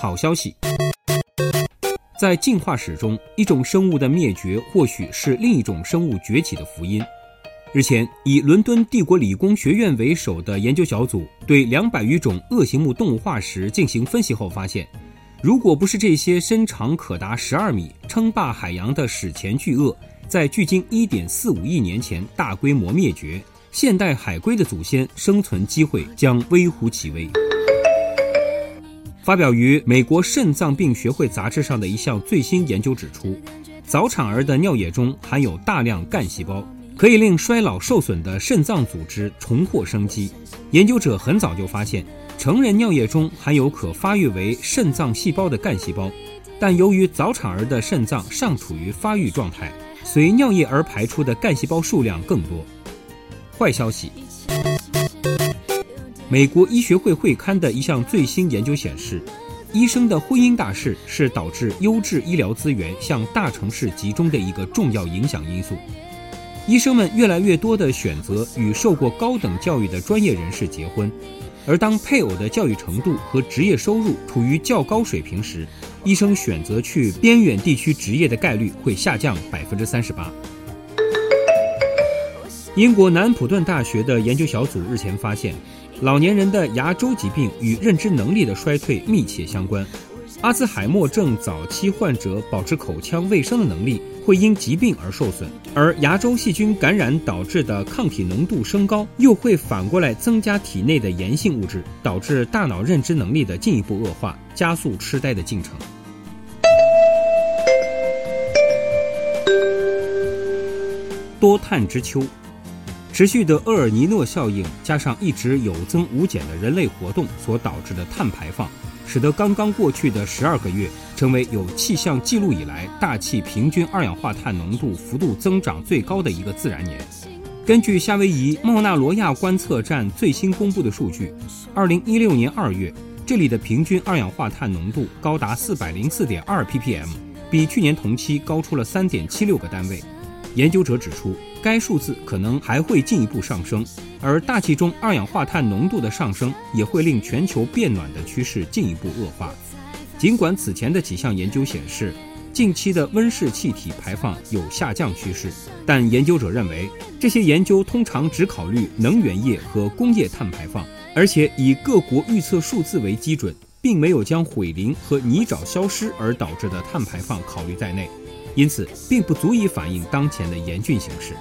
好消息，在进化史中，一种生物的灭绝或许是另一种生物崛起的福音。日前，以伦敦帝国理工学院为首的研究小组对两百余种恶形目动物化石进行分析后发现，如果不是这些身长可达十二米、称霸海洋的史前巨鳄在距今一点四五亿年前大规模灭绝，现代海龟的祖先生存机会将微乎其微。发表于美国肾脏病学会杂志上的一项最新研究指出，早产儿的尿液中含有大量干细胞。可以令衰老受损的肾脏组织重获生机。研究者很早就发现，成人尿液中含有可发育为肾脏细胞的干细胞，但由于早产儿的肾脏尚处于发育状态，随尿液而排出的干细胞数量更多。坏消息：美国医学会会刊的一项最新研究显示，医生的婚姻大事是导致优质医疗资源向大城市集中的一个重要影响因素。医生们越来越多的选择与受过高等教育的专业人士结婚，而当配偶的教育程度和职业收入处于较高水平时，医生选择去边远地区执业的概率会下降百分之三十八。英国南普顿大学的研究小组日前发现，老年人的牙周疾病与认知能力的衰退密切相关。阿兹海默症早期患者保持口腔卫生的能力会因疾病而受损，而牙周细菌感染导致的抗体浓度升高，又会反过来增加体内的炎性物质，导致大脑认知能力的进一步恶化，加速痴呆的进程。多碳之秋，持续的厄尔尼诺效应加上一直有增无减的人类活动所导致的碳排放。使得刚刚过去的十二个月成为有气象记录以来大气平均二氧化碳浓度幅度增长最高的一个自然年。根据夏威夷茂纳罗亚观测站最新公布的数据，二零一六年二月这里的平均二氧化碳浓度高达四百零四点二 ppm，比去年同期高出了三点七六个单位。研究者指出，该数字可能还会进一步上升，而大气中二氧化碳浓度的上升也会令全球变暖的趋势进一步恶化。尽管此前的几项研究显示，近期的温室气体排放有下降趋势，但研究者认为，这些研究通常只考虑能源业和工业碳排放，而且以各国预测数字为基准，并没有将毁林和泥沼消失而导致的碳排放考虑在内。因此，并不足以反映当前的严峻形势。